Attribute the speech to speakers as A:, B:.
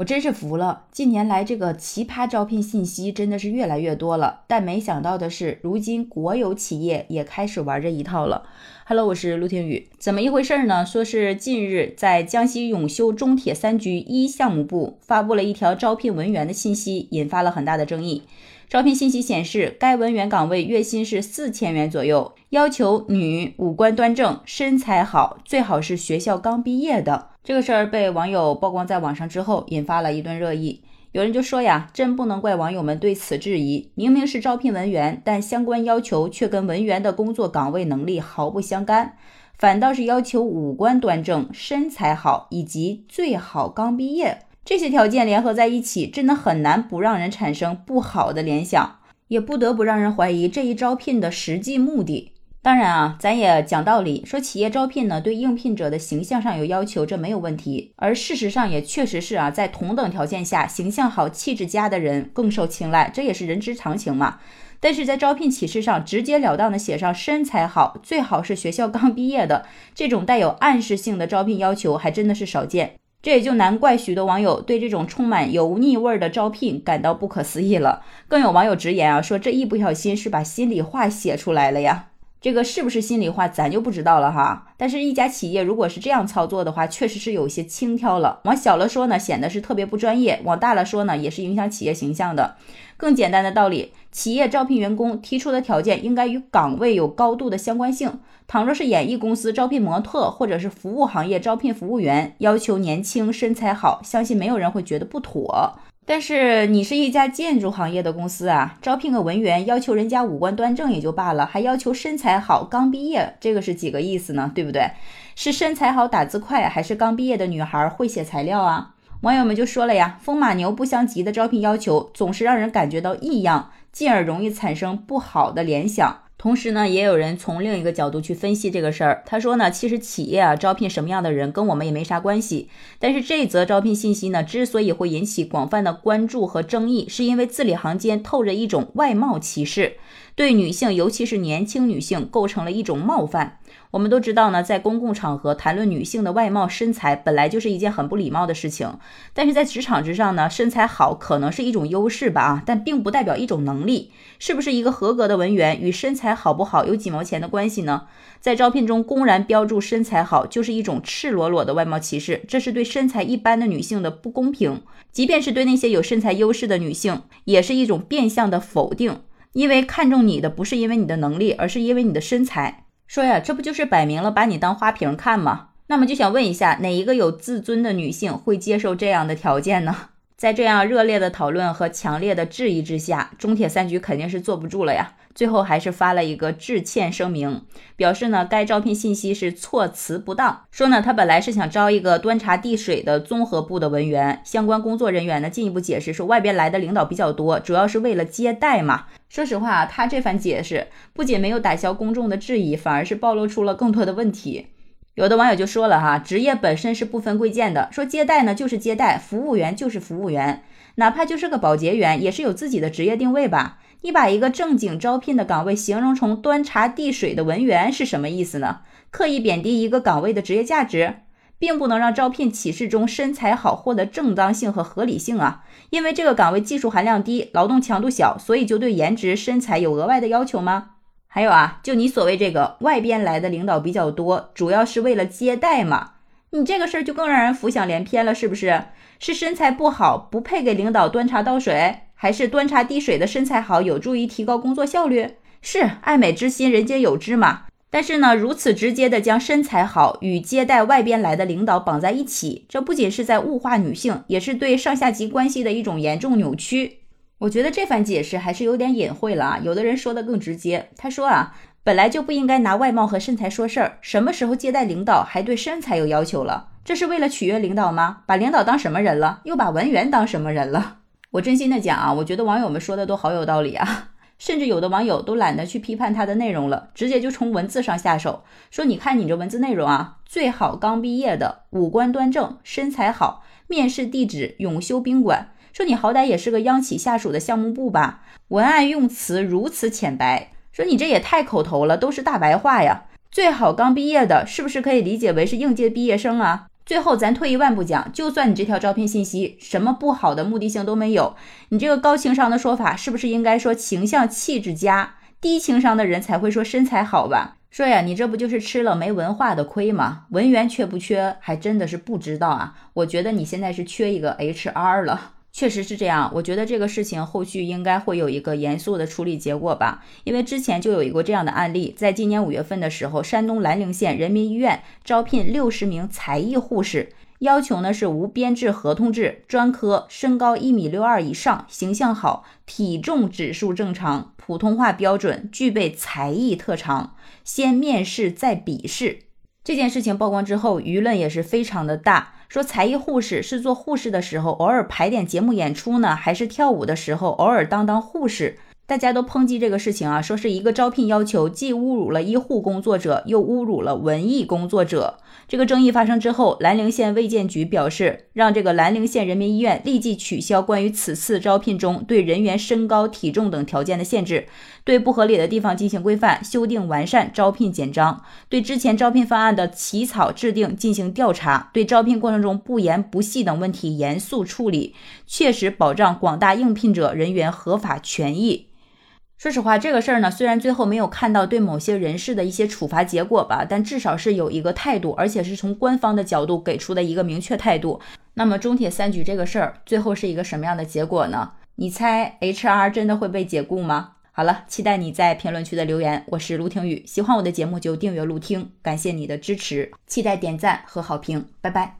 A: 我真是服了，近年来这个奇葩招聘信息真的是越来越多了。但没想到的是，如今国有企业也开始玩这一套了。Hello，我是陆天宇，怎么一回事呢？说是近日在江西永修中铁三局一项目部发布了一条招聘文员的信息，引发了很大的争议。招聘信息显示，该文员岗位月薪是四千元左右，要求女，五官端正，身材好，最好是学校刚毕业的。这个事儿被网友曝光在网上之后，引发了一顿热议。有人就说呀，真不能怪网友们对此质疑，明明是招聘文员，但相关要求却跟文员的工作岗位能力毫不相干，反倒是要求五官端正、身材好以及最好刚毕业这些条件联合在一起，真的很难不让人产生不好的联想，也不得不让人怀疑这一招聘的实际目的。当然啊，咱也讲道理，说企业招聘呢，对应聘者的形象上有要求，这没有问题。而事实上也确实是啊，在同等条件下，形象好、气质佳的人更受青睐，这也是人之常情嘛。但是在招聘启事上直截了当的写上身材好，最好是学校刚毕业的这种带有暗示性的招聘要求，还真的是少见。这也就难怪许多网友对这种充满油腻味儿的招聘感到不可思议了。更有网友直言啊，说这一不小心是把心里话写出来了呀。这个是不是心里话，咱就不知道了哈。但是，一家企业如果是这样操作的话，确实是有些轻佻了。往小了说呢，显得是特别不专业；往大了说呢，也是影响企业形象的。更简单的道理，企业招聘员工提出的条件应该与岗位有高度的相关性。倘若是演艺公司招聘模特，或者是服务行业招聘服务员，要求年轻、身材好，相信没有人会觉得不妥。但是你是一家建筑行业的公司啊，招聘个文员，要求人家五官端正也就罢了，还要求身材好、刚毕业，这个是几个意思呢？对不对？是身材好、打字快，还是刚毕业的女孩会写材料啊？网友们就说了呀，风马牛不相及的招聘要求，总是让人感觉到异样，进而容易产生不好的联想。同时呢，也有人从另一个角度去分析这个事儿。他说呢，其实企业啊招聘什么样的人跟我们也没啥关系。但是这则招聘信息呢，之所以会引起广泛的关注和争议，是因为字里行间透着一种外貌歧视。对女性，尤其是年轻女性，构成了一种冒犯。我们都知道呢，在公共场合谈论女性的外貌身材，本来就是一件很不礼貌的事情。但是在职场之上呢，身材好可能是一种优势吧，啊，但并不代表一种能力。是不是一个合格的文员与身材好不好有几毛钱的关系呢？在招聘中公然标注身材好，就是一种赤裸裸的外貌歧视，这是对身材一般的女性的不公平。即便是对那些有身材优势的女性，也是一种变相的否定。因为看中你的不是因为你的能力，而是因为你的身材。说呀，这不就是摆明了把你当花瓶看吗？那么就想问一下，哪一个有自尊的女性会接受这样的条件呢？在这样热烈的讨论和强烈的质疑之下，中铁三局肯定是坐不住了呀。最后还是发了一个致歉声明，表示呢该招聘信息是措辞不当。说呢他本来是想招一个端茶递水的综合部的文员，相关工作人员呢进一步解释说外边来的领导比较多，主要是为了接待嘛。说实话，他这番解释不仅没有打消公众的质疑，反而是暴露出了更多的问题。有的网友就说了哈，职业本身是不分贵贱的，说接待呢就是接待，服务员就是服务员，哪怕就是个保洁员，也是有自己的职业定位吧。你把一个正经招聘的岗位形容成端茶递水的文员是什么意思呢？刻意贬低一个岗位的职业价值，并不能让招聘启事中身材好获得正当性和合理性啊！因为这个岗位技术含量低，劳动强度小，所以就对颜值、身材有额外的要求吗？还有啊，就你所谓这个外边来的领导比较多，主要是为了接待嘛？你这个事儿就更让人浮想联翩了，是不是？是身材不好，不配给领导端茶倒水，还是端茶递水的身材好，有助于提高工作效率？是爱美之心，人皆有之嘛。但是呢，如此直接的将身材好与接待外边来的领导绑在一起，这不仅是在物化女性，也是对上下级关系的一种严重扭曲。我觉得这番解释还是有点隐晦了啊！有的人说的更直接，他说啊，本来就不应该拿外貌和身材说事儿，什么时候接待领导还对身材有要求了？这是为了取悦领导吗？把领导当什么人了？又把文员当什么人了？我真心的讲啊，我觉得网友们说的都好有道理啊，甚至有的网友都懒得去批判他的内容了，直接就从文字上下手，说你看你这文字内容啊，最好刚毕业的，五官端正，身材好，面试地址永修宾馆。说你好歹也是个央企下属的项目部吧，文案用词如此浅白，说你这也太口头了，都是大白话呀。最好刚毕业的，是不是可以理解为是应届毕业生啊？最后，咱退一万步讲，就算你这条招聘信息什么不好的目的性都没有，你这个高情商的说法，是不是应该说形象气质佳？低情商的人才会说身材好吧？说呀，你这不就是吃了没文化的亏吗？文员缺不缺，还真的是不知道啊。我觉得你现在是缺一个 HR 了。确实是这样，我觉得这个事情后续应该会有一个严肃的处理结果吧，因为之前就有一个这样的案例，在今年五月份的时候，山东兰陵县人民医院招聘六十名才艺护士，要求呢是无编制合同制，专科，身高一米六二以上，形象好，体重指数正常，普通话标准，具备才艺特长，先面试再笔试。这件事情曝光之后，舆论也是非常的大。说才艺护士是做护士的时候偶尔排点节目演出呢，还是跳舞的时候偶尔当当护士？大家都抨击这个事情啊，说是一个招聘要求，既侮辱了医护工作者，又侮辱了文艺工作者。这个争议发生之后，兰陵县卫健局表示，让这个兰陵县人民医院立即取消关于此次招聘中对人员身高、体重等条件的限制，对不合理的地方进行规范、修订、完善招聘简章，对之前招聘方案的起草制定进行调查，对招聘过程中不严不细等问题严肃处理，确实保障广大应聘者人员合法权益。说实话，这个事儿呢，虽然最后没有看到对某些人士的一些处罚结果吧，但至少是有一个态度，而且是从官方的角度给出的一个明确态度。那么中铁三局这个事儿最后是一个什么样的结果呢？你猜 HR 真的会被解雇吗？好了，期待你在评论区的留言。我是陆听雨，喜欢我的节目就订阅陆听，感谢你的支持，期待点赞和好评，拜拜。